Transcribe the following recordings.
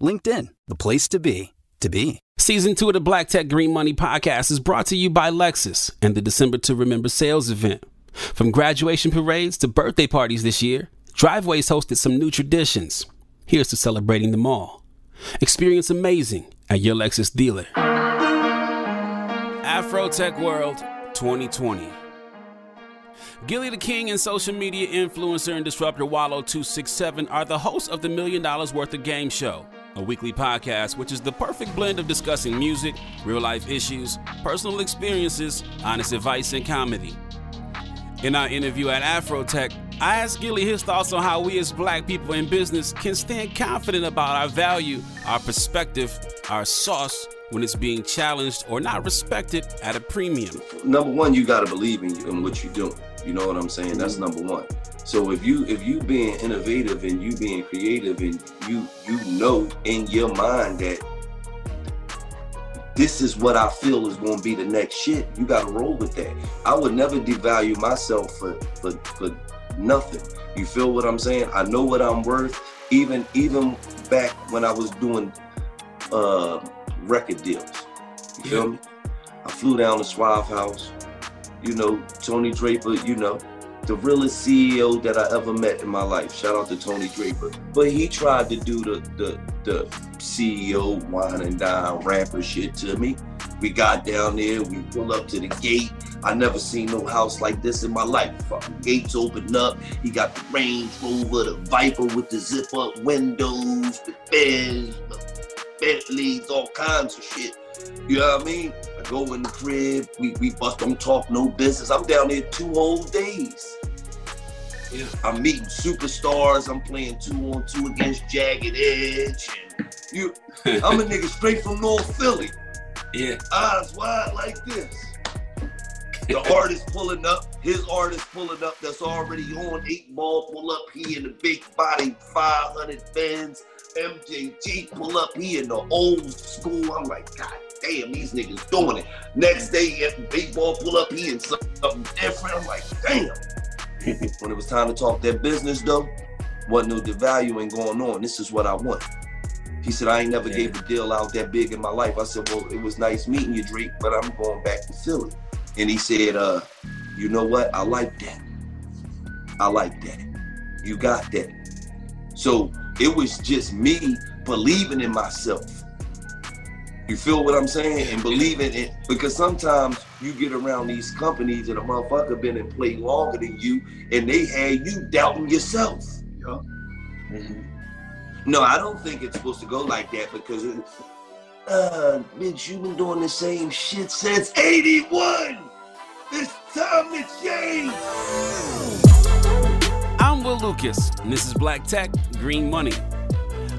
LinkedIn, the place to be, to be. Season two of the Black Tech Green Money podcast is brought to you by Lexus and the December to Remember sales event. From graduation parades to birthday parties this year, Driveways hosted some new traditions. Here's to celebrating them all. Experience amazing at your Lexus dealer. Afro Tech World 2020. Gillie Da Kid and social media influencer and disruptor Wallo267 are the hosts of the Million Dollars Worth of Game Show, a weekly podcast which is the perfect blend of discussing music, real life issues, personal experiences, honest advice, and comedy. In our interview at Afrotech, I asked Gillie his thoughts on how we as black people in business can stand confident about our value, our perspective, our sauce when it's being challenged or not respected at a premium. Number one, you gotta believe in, you, in what you're doing. You know what I'm saying? That's mm-hmm. number one. So if you if you being innovative and you being creative and you you know in your mind that this is what I feel is going to be the next shit. You got to roll with that. I would never devalue myself for, for for nothing. You feel what I'm saying? I know what I'm worth. Even even back when I was doing uh, record deals. You feel me? I flew down to Suave House. You know, Tony Draper. You know, the realest CEO that I ever met in my life. Shout out to Tony Draper. But he tried to do the the the CEO wine and dine rapper shit to me. We got down there, we pull up to the gate. I never seen no house like this in my life. Fucking gates open up. He got the Range Rover, the Viper with the zip up windows, the Benz, the Bentleys, all kinds of shit. You know what I mean? Go in the crib, we, we bust, don't talk no business. I'm down there two whole days. Yeah. I'm meeting superstars. I'm playing two on two against Jagged Edge. And you, I'm a nigga straight from North Philly. Yeah. Eyes wide like this. The artist pulling up, his artist pulling up that's already on eight ball pull up. He in the big body 500 Benz. MJG pull up. He in the old school. I'm like, God damn, these niggas doing it. Next day, big ball pull up. He in something different. I'm like, damn. when it was time to talk that business though, wasn't no devaluing going on. This is what I want. He said, I ain't never yeah. gave a deal out that big in my life. I said, well, it was nice meeting you, Drake, but I'm going back to Philly. And he said, uh, you know what? I like that. I like that. You got that. So it was just me believing in myself. You feel what I'm saying? And believe in it because sometimes you get around these companies and a motherfucker been in play longer than you and they had you doubting yourself. Yeah. Mm-hmm. No, I don't think it's supposed to go like that because it, uh, bitch, you've been doing the same shit since 81. It's time to change. I'm Will Lucas, and this is Black Tech Green Money.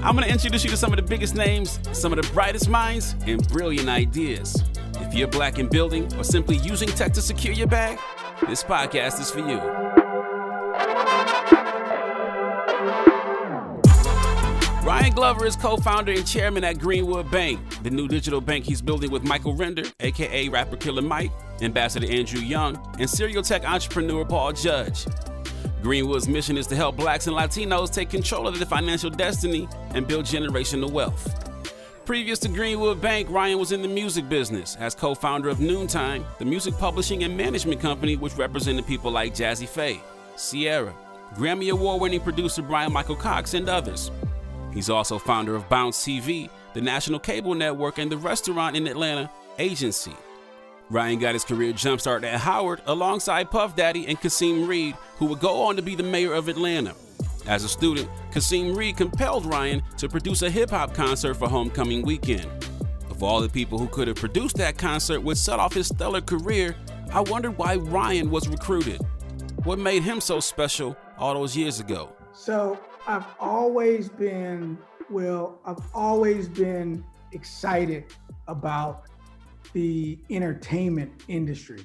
I'm going to introduce you to some of the biggest names, some of the brightest minds, and brilliant ideas. If you're black in building or simply using tech to secure your bag, this podcast is for you. Ryan Glover is co founder and chairman at Greenwood Bank, the new digital bank he's building with Michael Render, aka Rapper Killer Mike, Ambassador Andrew Young, and serial tech entrepreneur Paul Judge. Greenwood's mission is to help blacks and Latinos take control of their financial destiny and build generational wealth. Previous to Greenwood Bank, Ryan was in the music business as co founder of Noontime, the music publishing and management company which represented people like Jazzy Pha, Ciara, Grammy Award winning producer Bryan-Michael Cox, and others. He's also founder of Bounce TV, the national cable network, and the restaurant in Atlanta, Agency. Ryan got his career jumpstart at Howard alongside Puff Daddy and Kasim Reed, who would go on to be the mayor of Atlanta. As a student, Kasim Reed compelled Ryan to produce a hip hop concert for homecoming weekend. Of all the people who could have produced that concert would set off his stellar career, I wondered why Ryan was recruited. What made him so special all those years ago? So I've always been, well, I've always been excited about the entertainment industry,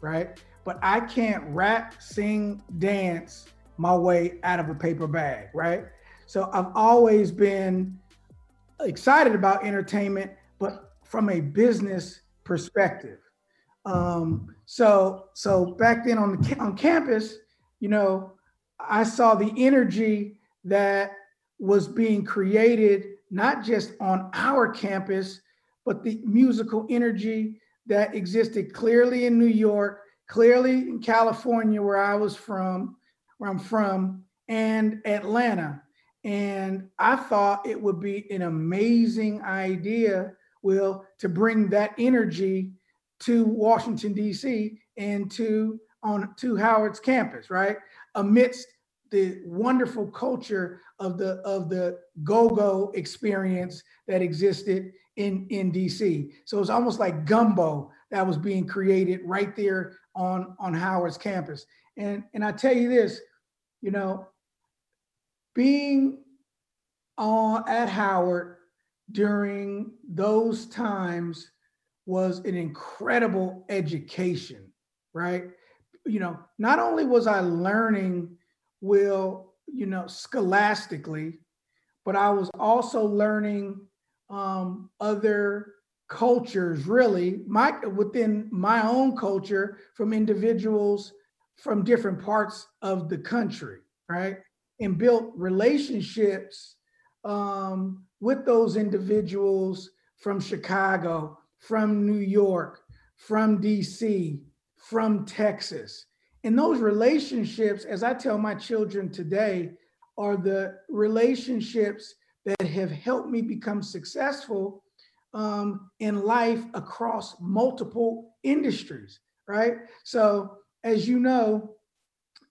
right? But I can't rap, sing, dance my way out of a paper bag, right? So I've always been excited about entertainment, but from a business perspective. Um, so so back then on the on campus, you know, I saw the energy that was being created not just on our campus, but the musical energy that existed clearly in New York, clearly in California, where I was from, where I'm from, and Atlanta. And I thought it would be an amazing idea, Will, to bring that energy to Washington, D.C. and to on to Howard's campus, right? Amidst the wonderful culture of the of the go-go experience that existed in in DC. So it's almost like gumbo that was being created right there on on Howard's campus. And and I tell you this, you know, being on at Howard during those times was an incredible education, right? You know, not only was I learning will, you know, scholastically, but I was also learning um, other cultures, really, my within my own culture from individuals from different parts of the country, right? And built relationships um, with those individuals from Chicago, from New York, from DC, from Texas, and those relationships, as I tell my children today, are the relationships that have helped me become successful um, in life across multiple industries, right? So, as you know,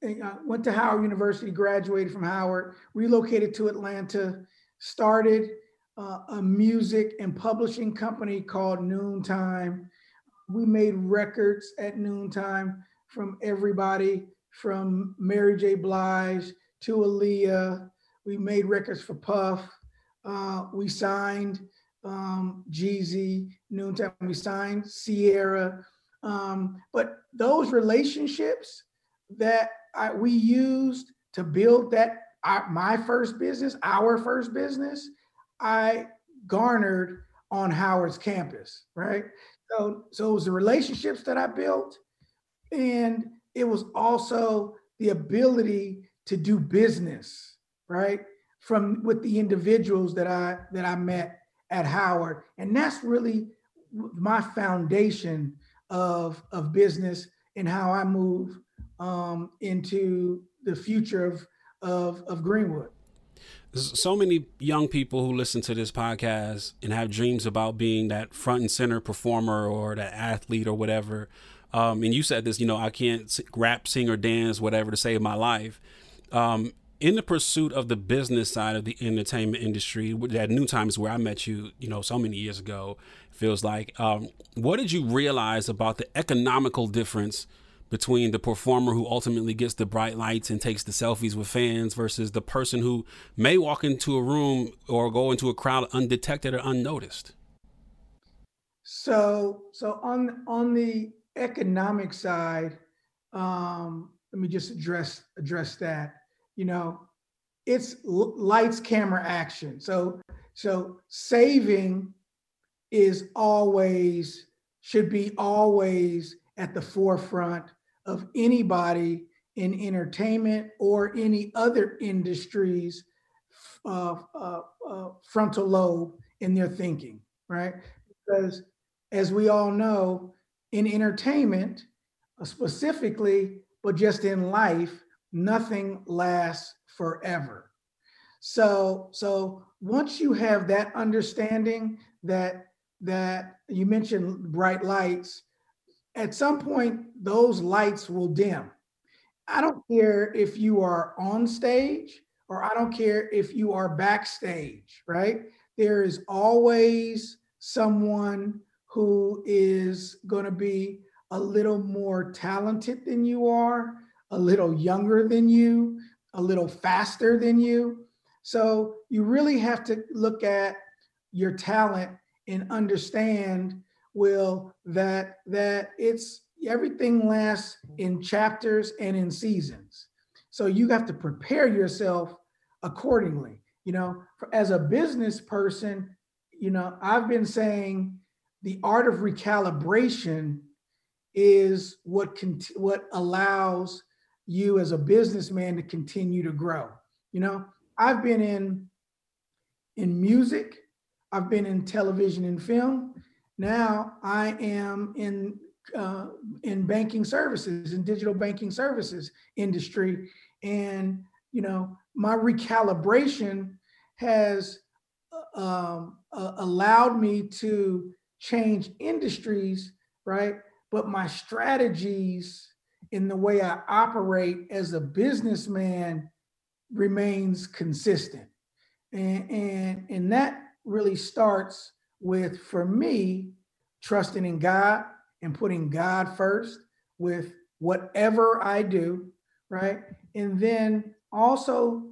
I went to Howard University, graduated from Howard, relocated to Atlanta, started uh, a music and publishing company called Noontime. We made records at Noontime from everybody from Mary J. Blige to Aaliyah. We made records for Puff. Uh, we signed um, Jeezy, Noontime. We signed Ciara. Um, but those relationships that I, we used to build that our, my first business, our first business, I garnered on Howard's campus, right? So, so it was the relationships that I built and it was also the ability to do business, right? From with the individuals that I that I met at Howard. And that's really my foundation of, of business and how I move um, into the future of, of, of Greenwood. So many young people who listen to this podcast and have dreams about being that front and center performer or that athlete or whatever um, and you said this, you know, I can't rap, sing, or dance, whatever, to save my life. Um, in the pursuit of the business side of the entertainment industry, that Noontime where I met you, you know, so many years ago, feels like. Um, what did you realize about the economical difference between the performer who ultimately gets the bright lights and takes the selfies with fans versus the person who may walk into a room or go into a crowd undetected or unnoticed? So, so on on the economic side, um, let me just address address that. You know, it's lights, camera, action. So, so saving is always should be always at the forefront of anybody in entertainment or any other industries uh, uh, uh, frontal lobe in their thinking, right? Because as we all know, in entertainment uh, specifically, but just in life, nothing lasts forever. So, so once you have that understanding that that you mentioned bright lights, at some point those lights will dim. I don't care if you are on stage or I don't care if you are backstage, right? There is always someone who is going to be a little more talented than you are, a little younger than you, a little faster than you. So you really have to look at your talent and understand will that that it's everything lasts in chapters and in seasons. So you have to prepare yourself accordingly. You know, as a business person, you know, I've been saying the art of recalibration is what can what allows you as a businessman to continue to grow. You know, I've been in in music, I've been in television and film. Now I am in uh, in banking services in digital banking services industry, and you know my recalibration has um, uh, allowed me to change industries, right? But my strategies in the way I operate as a businessman remains consistent. And, and, and that really starts with, for me, trusting in God and putting God first with whatever I do, right? And then also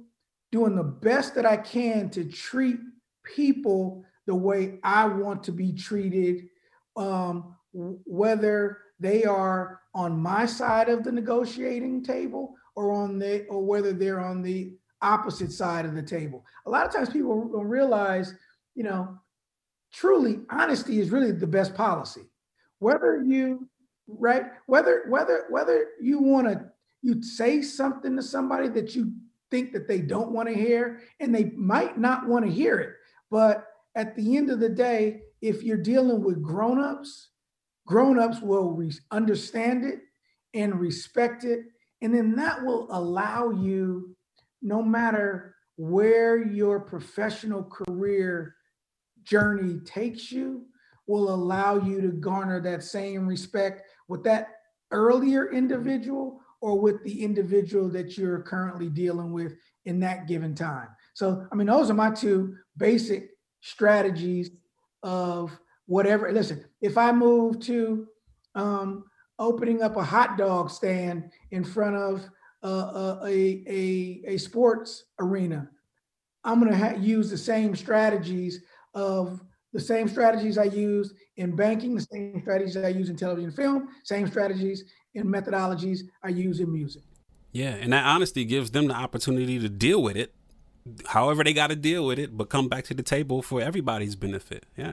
doing the best that I can to treat people the way I want to be treated, um, whether they are on my side of the negotiating table or on the or whether they're on the opposite side of the table. A lot of times people don't uh, realize, you know, truly honesty is really the best policy. Whether you right, whether whether whether you want to you say something to somebody that you think that they don't want to hear and they might not want to hear it, but at the end of the day, if you're dealing with grown-ups, grown-ups will re- understand it and respect it. And then that will allow you, no matter where your professional career journey takes you, will allow you to garner that same respect with that earlier individual or with the individual that you're currently dealing with in that given time. So, I mean, those are my two basic strategies of whatever. Listen, if I move to um, opening up a hot dog stand in front of uh, a, a, a sports arena, I'm going to ha- use the same strategies of the same strategies I use in banking, the same strategies I use in television film, same strategies and methodologies I use in music. Yeah, and that honesty gives them the opportunity to deal with it however they got to deal with it, but come back to the table for everybody's benefit. Yeah.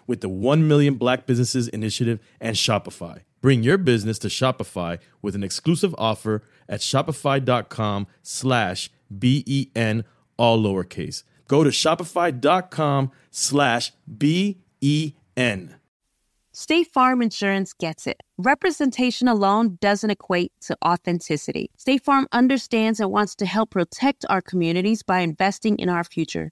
with the 1 Million Black Businesses Initiative and Shopify. Bring your business to Shopify with an exclusive offer at shopify.com slash B-E-N, all lowercase. Go to shopify.com slash B-E-N. State Farm Insurance gets it. Representation alone doesn't equate to authenticity. State Farm understands and wants to help protect our communities by investing in our future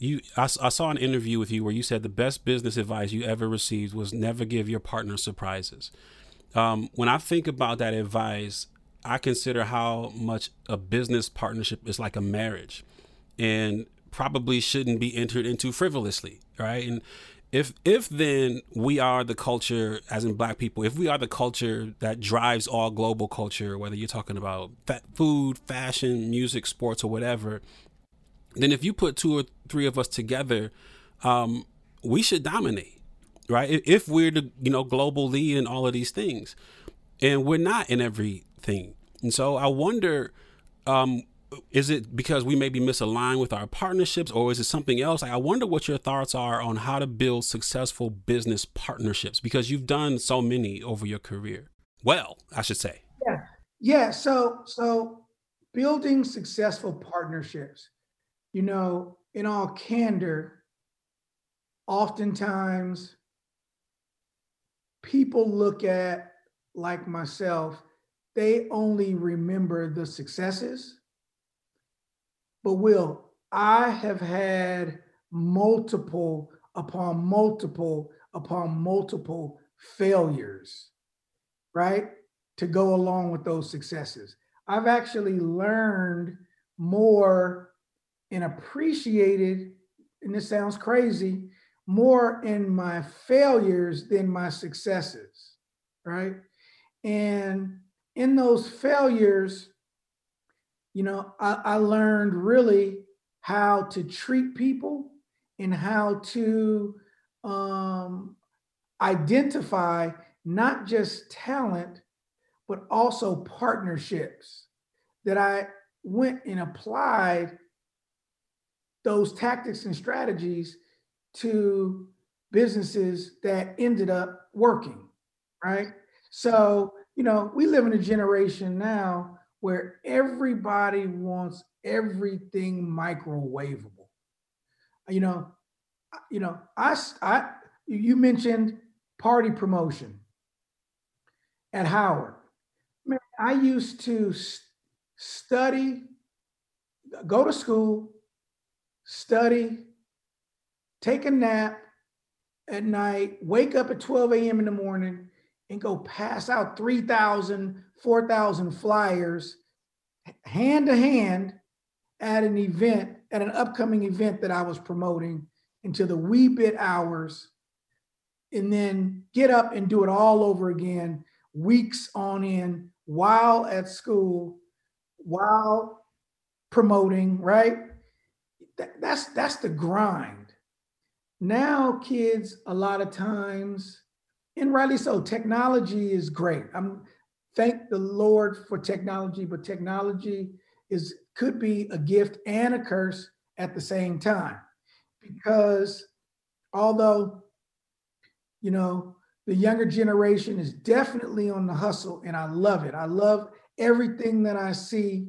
you I, I, saw an interview with you where you said the best business advice you ever received was never give your partner surprises. Um, when i think about that advice i consider how much a business partnership is like a marriage and probably shouldn't be entered into frivolously right? And if if then we are the culture as in black people if we are the culture that drives all global culture whether you're talking about food fashion music sports or whatever then if you put two or three of us together, um, we should dominate, right? If we're the you know global lead in all of these things, and we're not in everything, and so I wonder. Um, is it because we may be misaligned with our partnerships or is it something else i wonder what your thoughts are on how to build successful business partnerships because you've done so many over your career well i should say yeah yeah so so building successful partnerships you know, in all candor, oftentimes people look at, like myself, they only remember the successes. But, Will, I have had multiple upon multiple upon multiple failures, right? To go along with those successes. I've actually learned more and appreciated, and this sounds crazy, more in my failures than my successes, right? And in those failures, you know, I, I learned really how to treat people and how to um, identify not just talent, but also partnerships that I went and applied those tactics and strategies to businesses that ended up working, right? So, you know, we live in a generation now where everybody wants everything microwavable. You know, you know, I, I you mentioned party promotion at Howard. Man, I used to study go to school, study, take a nap at night, wake up at 12 a.m. in the morning, and go pass out 3,000, 4,000 flyers hand to hand at an event, at an upcoming event that I was promoting into the wee bit hours, and then get up and do it all over again, weeks on end, while at school, while promoting, right? That, that's that's the grind. Now, kids, a lot of times, and rightly so, technology is great. I'm thank the Lord for technology, but technology is could be a gift and a curse at the same time. Because although, you know, the younger generation is definitely on the hustle, and I love it. I love everything that I see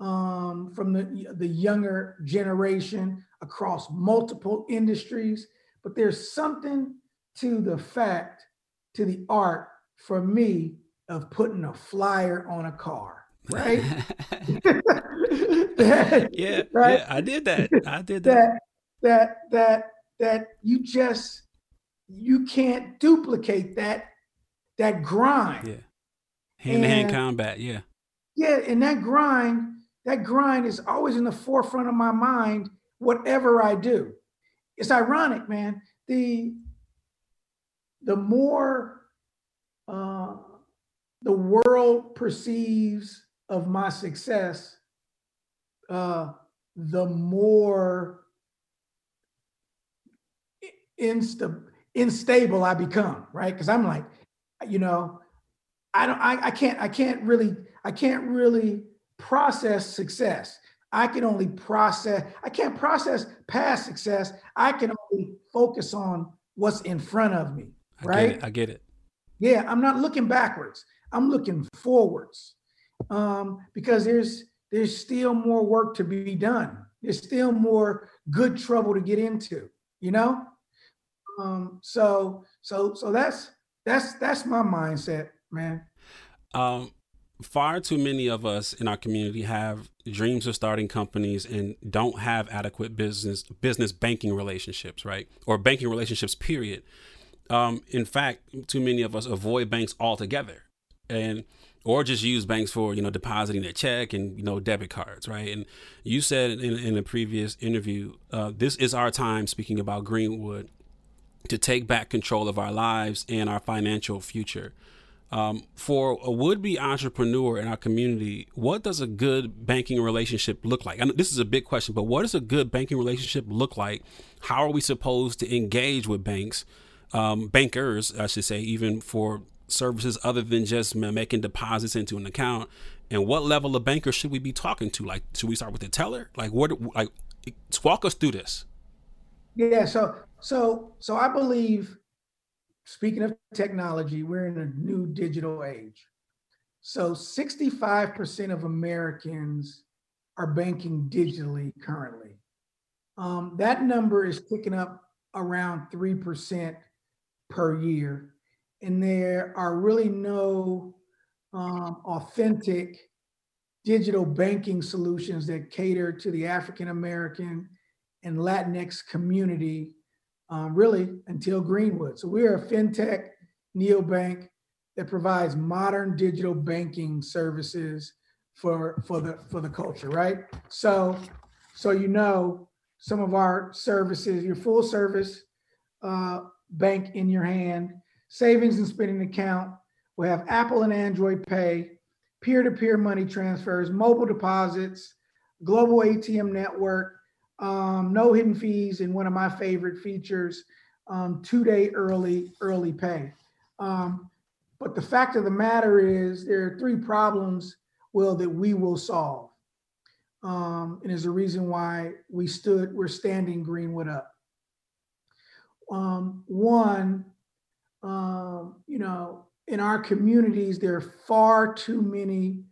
um, from the, the younger generation across multiple industries. But there's something to the fact, to the art for me of putting a flyer on a car, right? that, yeah, right? yeah, I did that. I did that. That that that that you just you can't duplicate that that grind. Yeah. Hand to hand combat, yeah. Yeah, and that grind, that grind is always in the forefront of my mind, whatever I do. It's ironic, man. The the more uh, the world perceives of my success, uh, the more insta- unstable I become, right? Because I'm like, you know, I don't, I, I can't, I can't really, I can't really process success. I can only process, I can't process past success. I can only focus on what's in front of me, right? I get it. I get it. Yeah, I'm not looking backwards. I'm looking forwards um, because there's there's still more work to be done. There's still more good trouble to get into, you know. Um, so so so that's that's that's my mindset, man. Um, far too many of us in our community have dreams of starting companies and don't have adequate business business banking relationships, right? Or banking relationships, period. Um, in fact, too many of us avoid banks altogether and or just use banks for you know depositing their check and you know debit cards right and you said in, in a previous interview uh, this is our time speaking about greenwood to take back control of our lives and our financial future um, for a would-be entrepreneur in our community what does a good banking relationship look like? And this is a big question but what does a good banking relationship look like? How are we supposed to engage with banks um, bankers i should say even for services other than just making deposits into an account? And what level of banker should we be talking to? Like should we start with the teller? Like what like walk us through this. Yeah so so so i believe speaking of technology we're in a new digital age. So 65% of americans are banking digitally currently. Um, that number is ticking up around 3% per year. And there are really no um, authentic digital banking solutions that cater to the African American and Latinx community, um, really until Greenwood. So we're a fintech neobank that provides modern digital banking services for for the for the culture, right? So so you know some of our services, your full service uh, bank in your hand savings and spending account. We have Apple and Android Pay, peer to peer money transfers, mobile deposits, global ATM network, um, no hidden fees, and one of my favorite features, um, two day early early pay. Um, but the fact of the matter is, there are three problems, Will, that we will solve. Um, and is a reason why we stood, we're standing Greenwood up. Um, one, um, you know, in our communities, there are far too many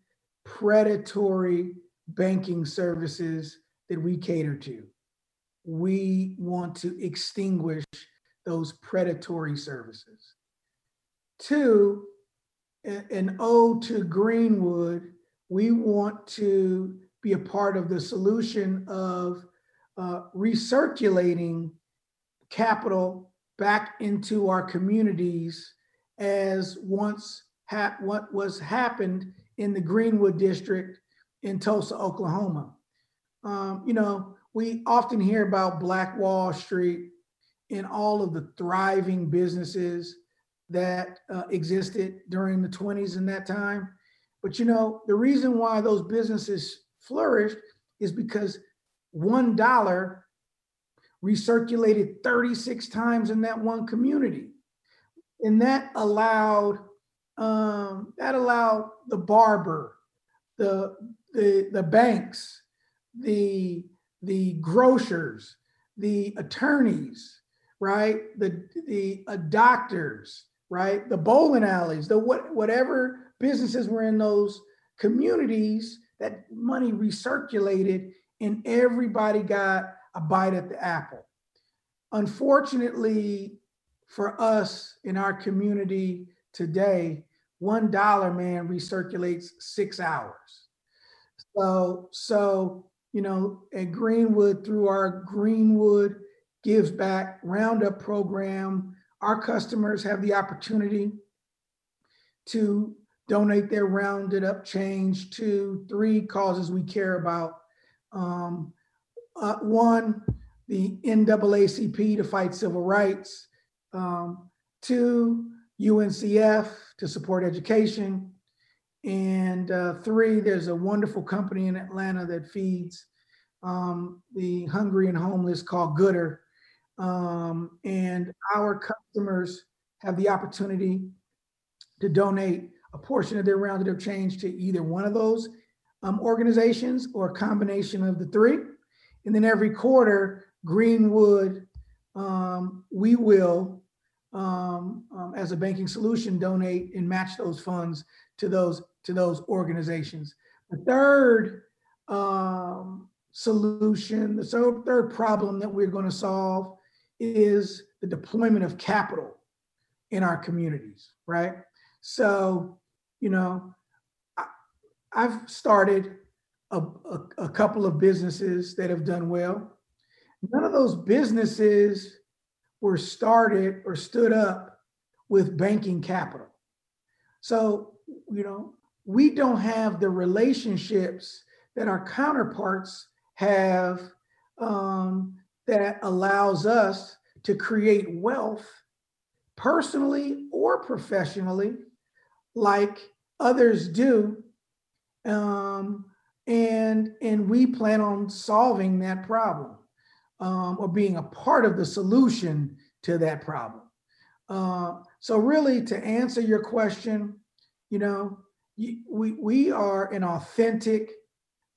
predatory banking services that we cater to. We want to extinguish those predatory services. Two, an ode to Greenwood, we want to be a part of the solution of uh, recirculating capital back into our communities as once ha- what was happened in the Greenwood district in Tulsa, Oklahoma. Um, you know, we often hear about Black Wall Street and all of the thriving businesses that uh, existed during the 20s and that time. But you know, the reason why those businesses flourished is because one dollar recirculated 36 times in that one community. And that allowed um, that allowed the barber, the the the banks, the the grocers, the attorneys, right? The the uh, doctors, right? The bowling alleys, the what whatever businesses were in those communities, that money recirculated and everybody got a bite at the apple. Unfortunately, for us in our community today, one dollar man recirculates six hours. So, so you know, at Greenwood through our Greenwood Gives Back Roundup program, our customers have the opportunity to donate their rounded up change to three causes we care about. Um, uh, one, the NAACP to fight civil rights. Um, two, UNCF to support education. And uh, three, there's a wonderful company in Atlanta that feeds um, the hungry and homeless called Goodr. Um, and our customers have the opportunity to donate a portion of their rounded up change to either one of those um, organizations or a combination of the three. And then every quarter, Greenwood, um, we will, um, um, as a banking solution, donate and match those funds to those to those organizations. The third um, solution, the third problem that we're going to solve is the deployment of capital in our communities, right? So, you know, I, have started a, a, a couple of businesses that have done well. None of those businesses were started or stood up with banking capital. So, you know, we don't have the relationships that our counterparts have um, that allows us to create wealth personally or professionally like others do. Um, and and we plan on solving that problem um, or being a part of the solution to that problem. Uh, so really to answer your question you know we we are an authentic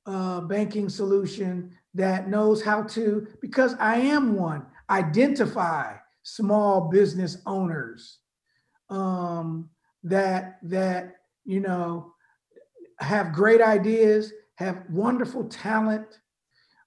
uh, banking solution that knows how to because i am one identify small business owners um, that that you know have great ideas have wonderful talent,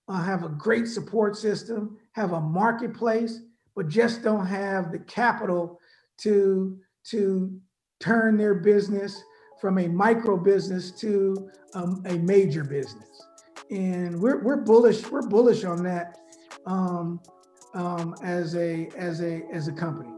uh, have a great support system, have a marketplace, but just don't have the capital to to turn their business from a micro business to um, a major business. And we're, we're bullish. We're bullish on that um, um, as a as a as a company.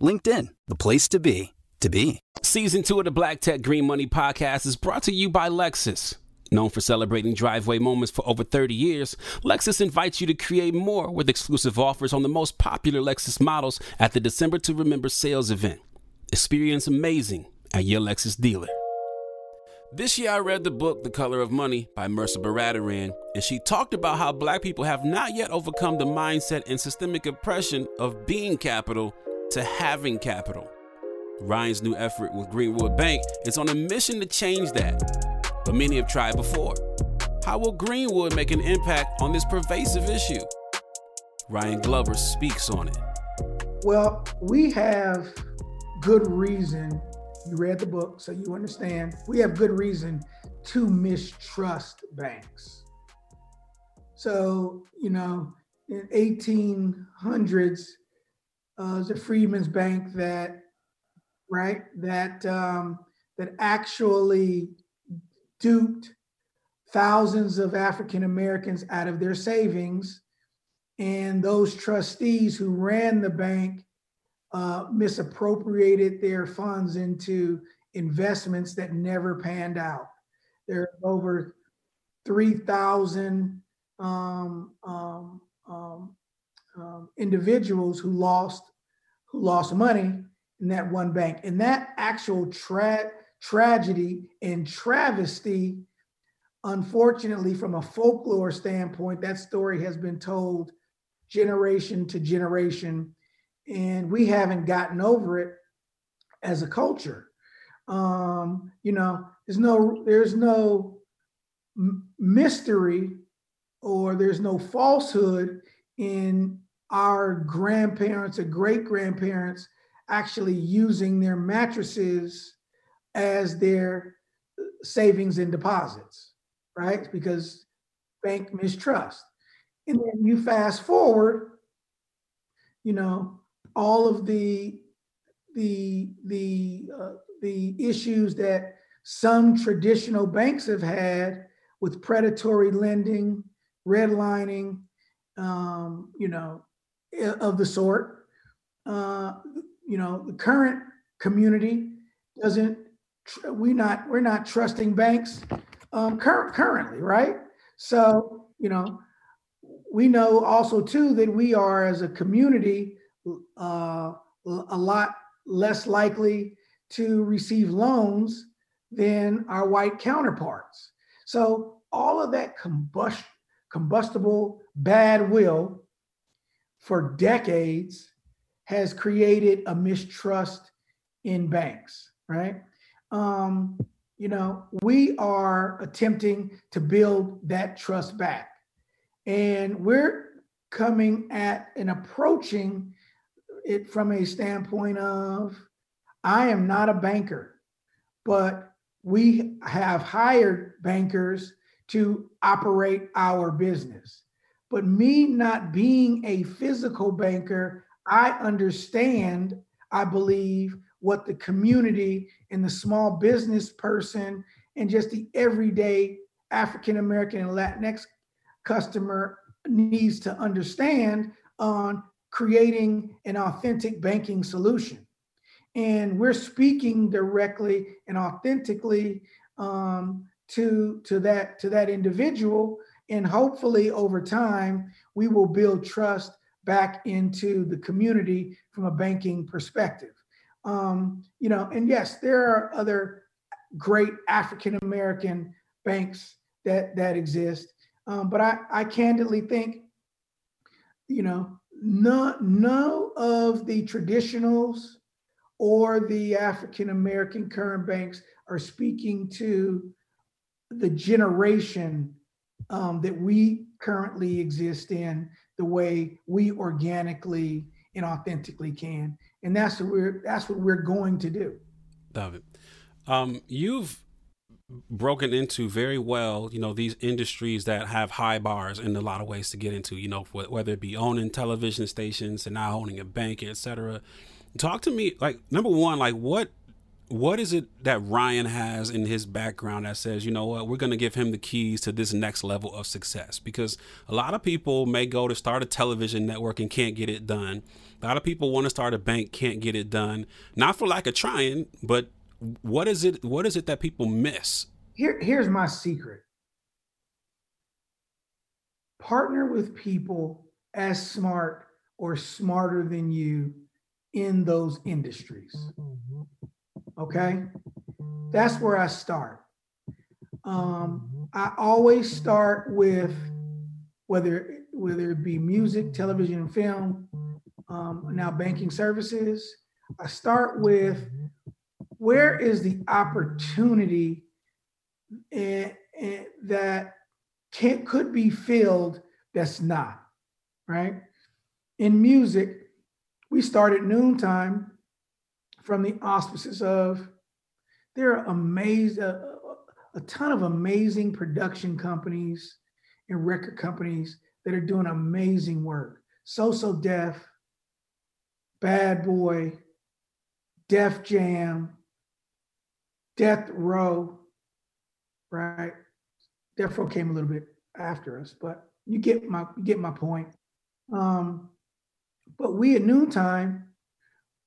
LinkedIn, the place to be to be. Season two of the Black Tech Green Money podcast is brought to you by Lexus. Known for celebrating driveway moments for over 30 years, Lexus invites you to create more with exclusive offers on the most popular Lexus models at the December to Remember sales event. Experience amazing at your Lexus dealer. This year, I read the book The Color of Money by Mehrsa Baradaran, and she talked about how black people have not yet overcome the mindset and systemic oppression of being capital to having capital. Ryan's new effort with Greenwood Bank is on a mission to change that, but many have tried before. How will Greenwood make an impact on this pervasive issue? Ryan Glover speaks on it. Well, we have good reason. You read the book, so you understand. We have good reason to mistrust banks. So, you know, in 1800s, uh, was a Freedmen's Bank that right? That um, that actually duped thousands of African Americans out of their savings, and those trustees who ran the bank uh, misappropriated their funds into investments that never panned out. There are over three thousand um, um, um, um individuals who lost who lost money in that one bank. And that actual tra- tragedy and travesty, unfortunately, from a folklore standpoint, that story has been told generation to generation. And we haven't gotten over it as a culture. Um, you know, there's no there's no mystery or there's no falsehood in our grandparents or great grandparents actually using their mattresses as their savings and deposits, right? Because bank mistrust. And then you fast forward, you know, all of the the the uh, the issues that some traditional banks have had with predatory lending, redlining, um, you know, of the sort. Uh, you know, the current community doesn't, we not, we're not trusting banks um, cur- currently, right? So, you know, we know also too that we are as a community uh, a lot less likely to receive loans than our white counterparts. So all of that combust- combustible bad will for decades has created a mistrust in banks, right? Um, you know, we are attempting to build that trust back. And we're coming at and approaching it from a standpoint of I am not a banker, but we have hired bankers to operate our business. But me not being a physical banker, I understand, I believe, what the community and the small business person and just the everyday African American and Latinx customer needs to understand on creating an authentic banking solution. And we're speaking directly and authentically um, to, to, that, to that individual. And hopefully, over time, we will build trust back into the community from a banking perspective. Um, you know, and yes, there are other great African American banks that that exist, um, but I, I candidly think, you know, none, none of the traditionals or the African American current banks are speaking to the generation um, that we currently exist in the way we organically and authentically can and that's what we're that's what we're going to do. David, um, you've broken into very well, you know, these industries that have high bars in a lot of ways to get into, you know, whether it be owning television stations and now owning a bank, etc. Talk to me, like number one, like what what is it that Ryan has in his background that says, you know what, we're going to give him the keys to this next level of success? Because a lot of people may go to start a television network and can't get it done. A lot of people want to start a bank, can't get it done. Not for lack of trying, but what is it? What is it that people miss? Here, here's my secret. Partner with people as smart or smarter than you in those industries. Mm-hmm. Okay. That's where I start. Um, I always start with whether whether it be music, television, film, um, now banking services. I start with where is the opportunity and, and that can, could be filled that's not right. In music, we start at Noontime from the auspices of there are amazing a, a ton of amazing production companies and record companies that are doing amazing work. So So Def, Bad Boy, Def Jam, Death Row, right? Death Row came a little bit after us, but you get my you get my point. Um, but we at Noontime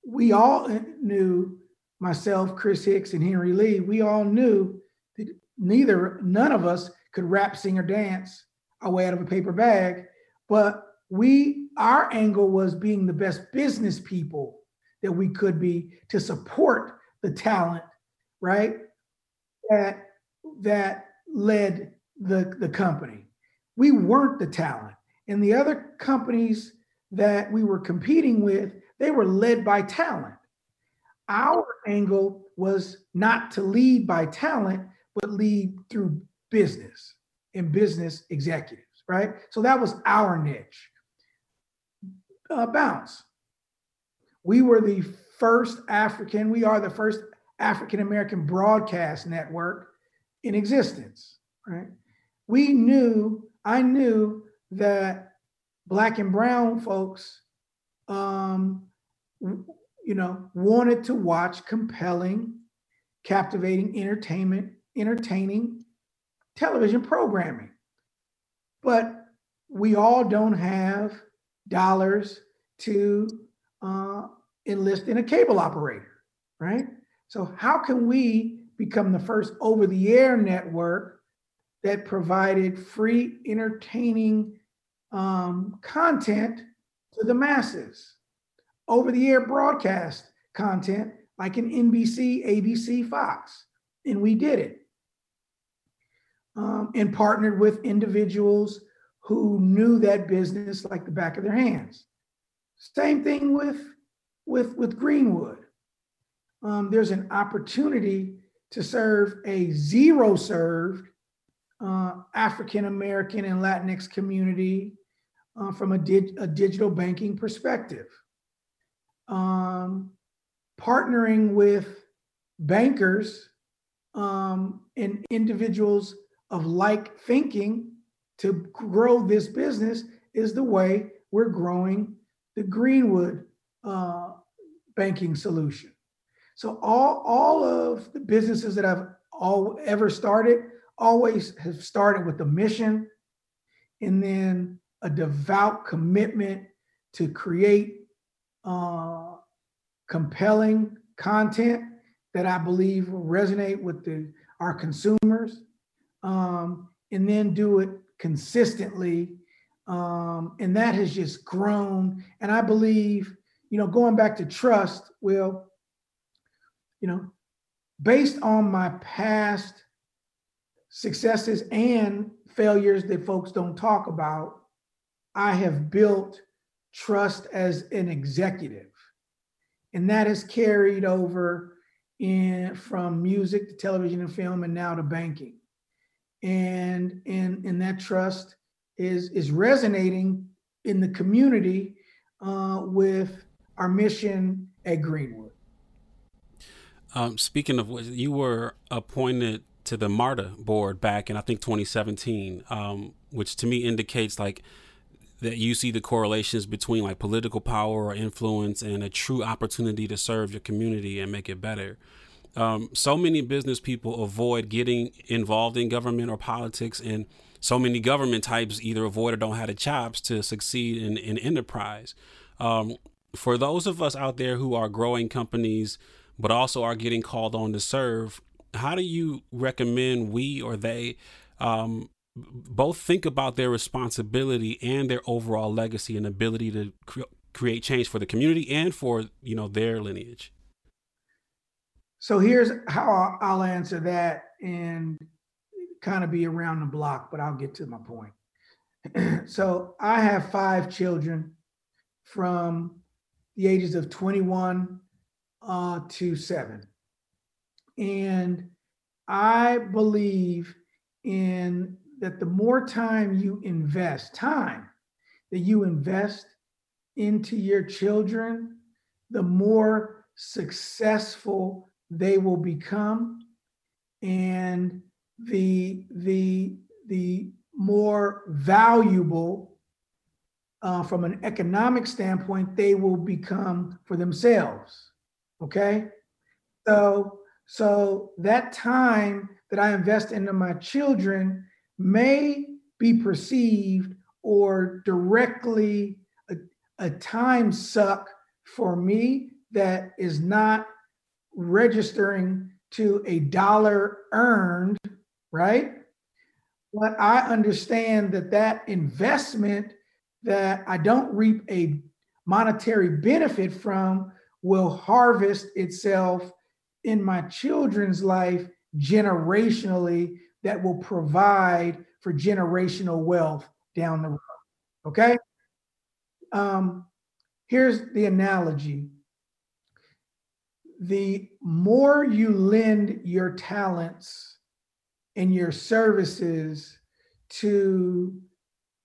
we all knew myself, Chris Hicks, and Henry Lee. We all knew that neither, none of us could rap, sing, or dance our way out of a paper bag. But we, our angle was being the best business people that we could be to support the talent, right? That that led the the company. We weren't the talent, and the other companies that we were competing with they were led by talent. Our angle was not to lead by talent, but lead through business and business executives, right? So that was our niche. Uh, Bounce. We were the first African, we are the first African American broadcast network in existence, right? We knew, I knew that Black and Brown folks um, you know, wanted to watch compelling, captivating entertainment, entertaining television programming. But we all don't have dollars to uh, enlist in a cable operator, right? So, how can we become the first over the air network that provided free, entertaining um, content to the masses? Over the air broadcast content like an NBC, ABC, Fox. And we did it. Um, and partnered with individuals who knew that business like the back of their hands. Same thing with, with, with Greenwood. Um, there's an opportunity to serve a zero served uh, African American and Latinx community uh, from a, dig- a, digital banking perspective. Um, partnering with bankers um, and individuals of like thinking to grow this business is the way we're growing the Greenwood uh, banking solution. So all all of the businesses that I've all ever started always have started with a mission and then a devout commitment to create uh, compelling content that I believe will resonate with the, our consumers, um, and then do it consistently. Um, and that has just grown. And I believe, you know, going back to trust, will, you know, based on my past successes and failures that folks don't talk about, I have built trust as an executive. And that has carried over in from music to television and film and now to banking. And and, and that trust is is resonating in the community uh, with our mission at Greenwood. Um, speaking of which, you were appointed to the MARTA board back in I think 2017, um, which to me indicates like that you see the correlations between like political power or influence and a true opportunity to serve your community and make it better. Um, so many business people avoid getting involved in government or politics, and so many government types either avoid or don't have the chops to succeed in, in enterprise. Um, for those of us out there who are growing companies, but also are getting called on to serve, how do you recommend we or they um, both think about their responsibility and their overall legacy and ability to cre- create change for the community and for you know their lineage. So here's how i'll answer that and kind of be around the block but i'll get to my point. So i have five children from the ages of 21 uh, to 7 and i believe in that the more time you invest, time that you invest into your children, the more successful they will become and the the the more valuable uh, from an economic standpoint they will become for themselves okay? So so that time that i invest into my children may be perceived or directly a, a time suck for me that is not registering to a dollar earned, right? But I understand that that investment that I don't reap a monetary benefit from will harvest itself in my children's life generationally that will provide for generational wealth down the road. Okay. Um, here's the analogy the more you lend your talents and your services to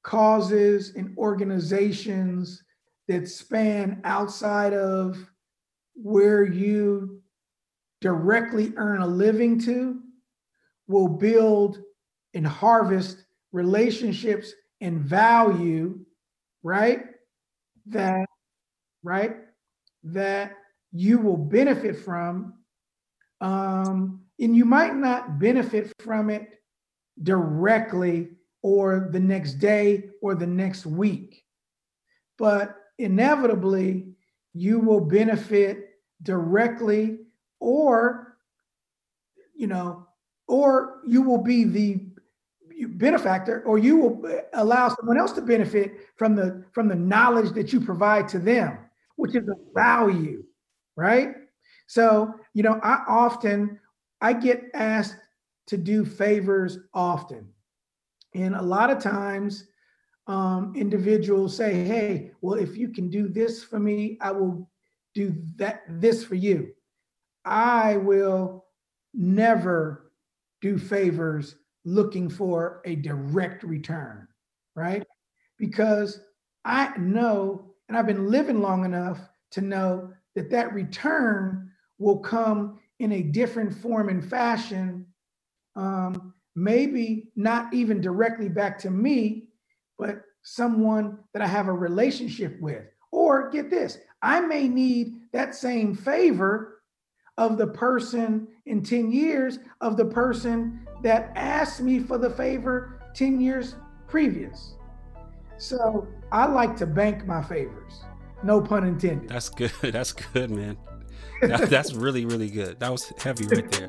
causes and organizations that span outside of where you directly earn a living to, will build and harvest relationships and value, right? That, right? That you will benefit from. Um, and you might not benefit from it directly or the next day or the next week, but inevitably you will benefit directly or you know or you will be the benefactor or you will allow someone else to benefit from the from the knowledge that you provide to them which is a value right? So you know i often i get asked to do favors often. And a lot of times um, individuals say hey well if you can do this for me i will do that this for you. I will never do favors looking for a direct return, right? Because I know, and I've been living long enough to know that that return will come in a different form and fashion, um, maybe not even directly back to me, but someone that I have a relationship with. Or get this, I may need that same favor of the person in 10 years of the person that asked me for the favor 10 years previous. So I like to bank my favors. No pun intended. That's good. That's good, man. That, that's really, really good. That was heavy right there.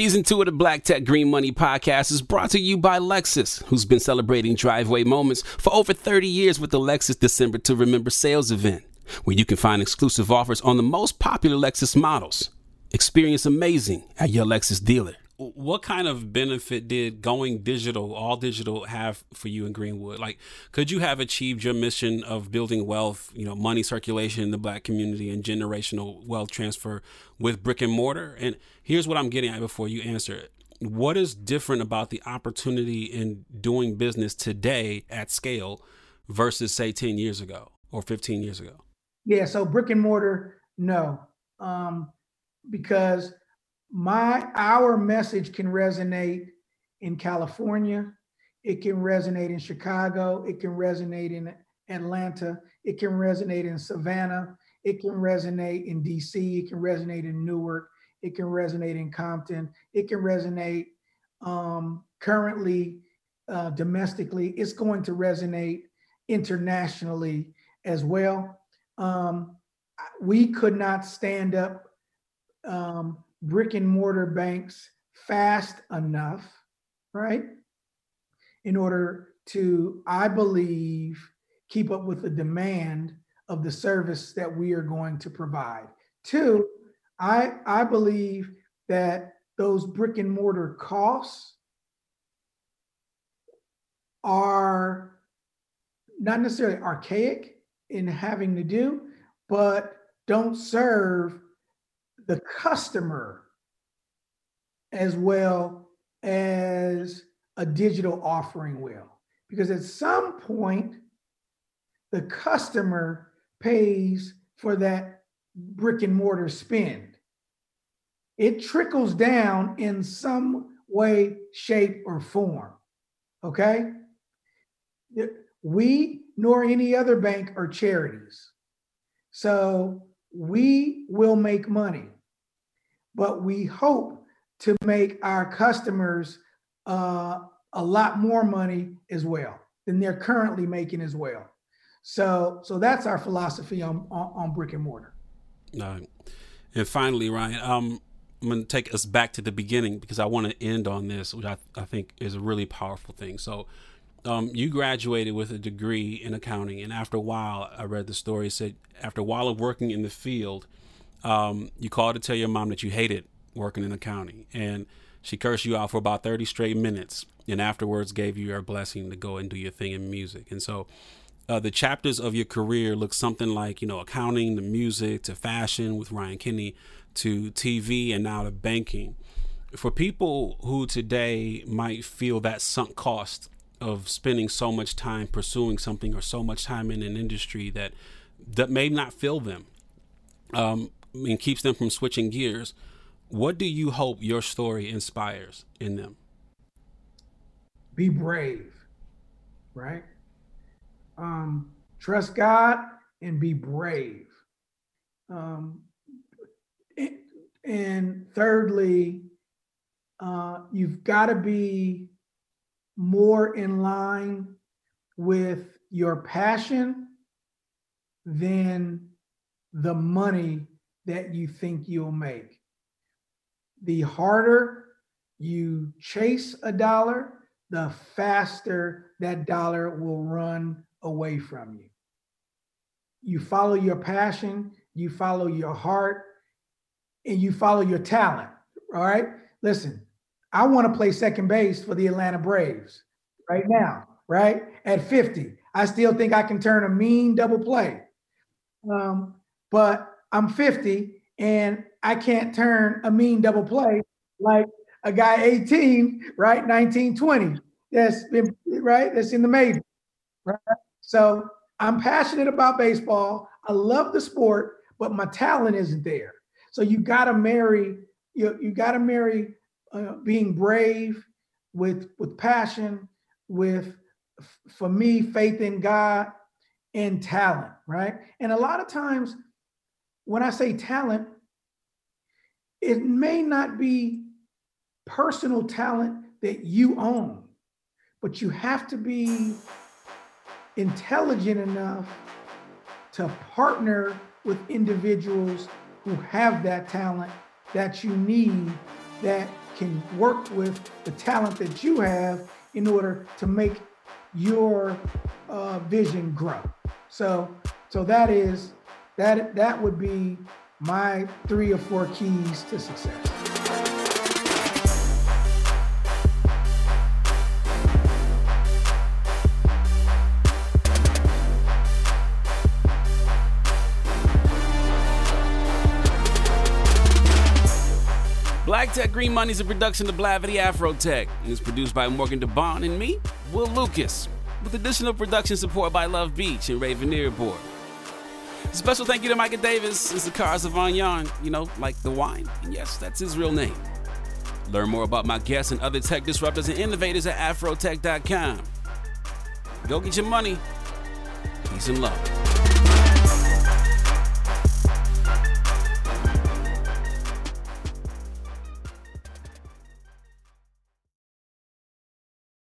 Season two of the Black Tech Green Money podcast is brought to you by Lexus, who's been celebrating driveway moments for over 30 years with the Lexus December to Remember sales event, where you can find exclusive offers on the most popular Lexus models. Experience amazing at your Lexus dealer what kind of benefit did going digital, all digital, have for you in Greenwood? Like, could you have achieved your mission of building wealth, you know, money circulation in the black community and generational wealth transfer with brick and mortar? And here's what I'm getting at before you answer it. What is different about the opportunity in doing business today at scale versus, say, 10 years ago or 15 years ago? Yeah, so brick and mortar, no. Um, because my our message can resonate in California, it can resonate in Chicago, it can resonate in Atlanta, it can resonate in Savannah, it can resonate in DC, it can resonate in Newark, it can resonate in Compton, it can resonate um, currently uh, domestically, it's going to resonate internationally as well. Um, we could not stand up um, brick and mortar banks fast enough, right? In order to, I believe, keep up with the demand of the service that we are going to provide. Two, I, I believe that those brick and mortar costs are not necessarily archaic in having to do, but don't serve the customer as well as a digital offering will. Because at some point, the customer pays for that brick and mortar spend. It trickles down in some way, shape, or form. Okay? We nor any other bank are charities. So we will make money but we hope to make our customers uh, a lot more money as well than they're currently making as well. So, so that's our philosophy on on, on brick and mortar. All right. And finally, Ryan, um, I'm going to take us back to the beginning because I want to end on this, which I, I think is a really powerful thing. So, um, you graduated with a degree in accounting, and after a while, I read the story. said after a while of working in the field, um, you called to tell your mom that you hated working in accounting, and she cursed you out for about 30 straight minutes, and afterwards gave you your blessing to go and do your thing in music. And so, uh, the chapters of your career look something like you know accounting, to music, to fashion with Ryan Kinney, to TV, and now to banking. For people who today might feel that sunk cost of spending so much time pursuing something or so much time in an industry that that may not fill them. Um, and keeps them from switching gears, what do you hope your story inspires in them? Be brave, right? Um, trust God and be brave. Um, and thirdly, uh, you've got to be more in line with your passion than the money that you think you'll make. The harder you chase a dollar, the faster that dollar will run away from you. You follow your passion, you follow your heart, and you follow your talent. All right. Listen, I want to play second base for the Atlanta Braves. right now, right? At 50, I still think I can turn a mean double play. Um, but I'm 50 and I can't turn a mean double play like a guy 18, right? 1920. That's been right. That's in the major, right? So I'm passionate about baseball. I love the sport, but my talent isn't there. So you got to marry. You you got to marry uh, being brave with with passion, with for me faith in God and talent, right? And a lot of times when I say talent, it may not be personal talent that you own, but you have to be intelligent enough to partner with individuals who have that talent that you need that can work with the talent that you have in order to make your uh, vision grow. So, so that is that that would be my three or four keys to success. Black Tech Green Money is a production of Blavity Afrotech and is produced by Morgan DeBaun and me, Will Lucas, with additional production support by Love Beach and Raven Airport. Special thank you to Micah Davis and Zakar Zavagnon, you know, like the wine. And yes, that's his real name. Learn more about my guests and other tech disruptors and innovators at afrotech.com. Go get your money. Peace and love.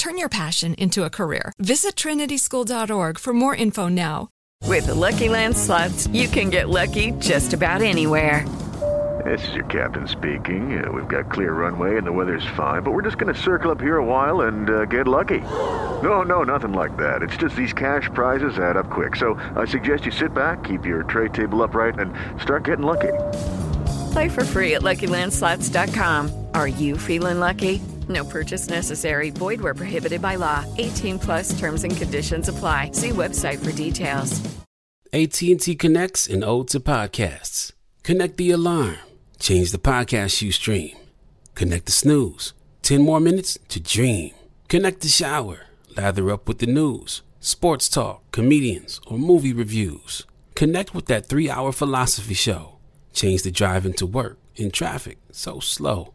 Turn your passion into a career. Visit trinityschool.org for more info now. With the Lucky Land slots, you can get lucky just about anywhere. This is your captain speaking. Uh, we've got clear runway and the weather's fine, but we're just going to circle up here a while and uh, get lucky. No, no, nothing like that. It's just these cash prizes add up quick. So I suggest you sit back, keep your tray table upright, and start getting lucky. Play for free at LuckyLandSlots.com. Are you feeling lucky? No purchase necessary. Void where prohibited by law. 18 plus terms and conditions apply. See website for details. AT&T connects and ode to podcasts. Connect the alarm. Change the podcast you stream. Connect the snooze. 10 more minutes to dream. Connect the shower. Lather up with the news, sports talk, comedians, or movie reviews. Connect with that three hour philosophy show. Change the drive into work in traffic so slow.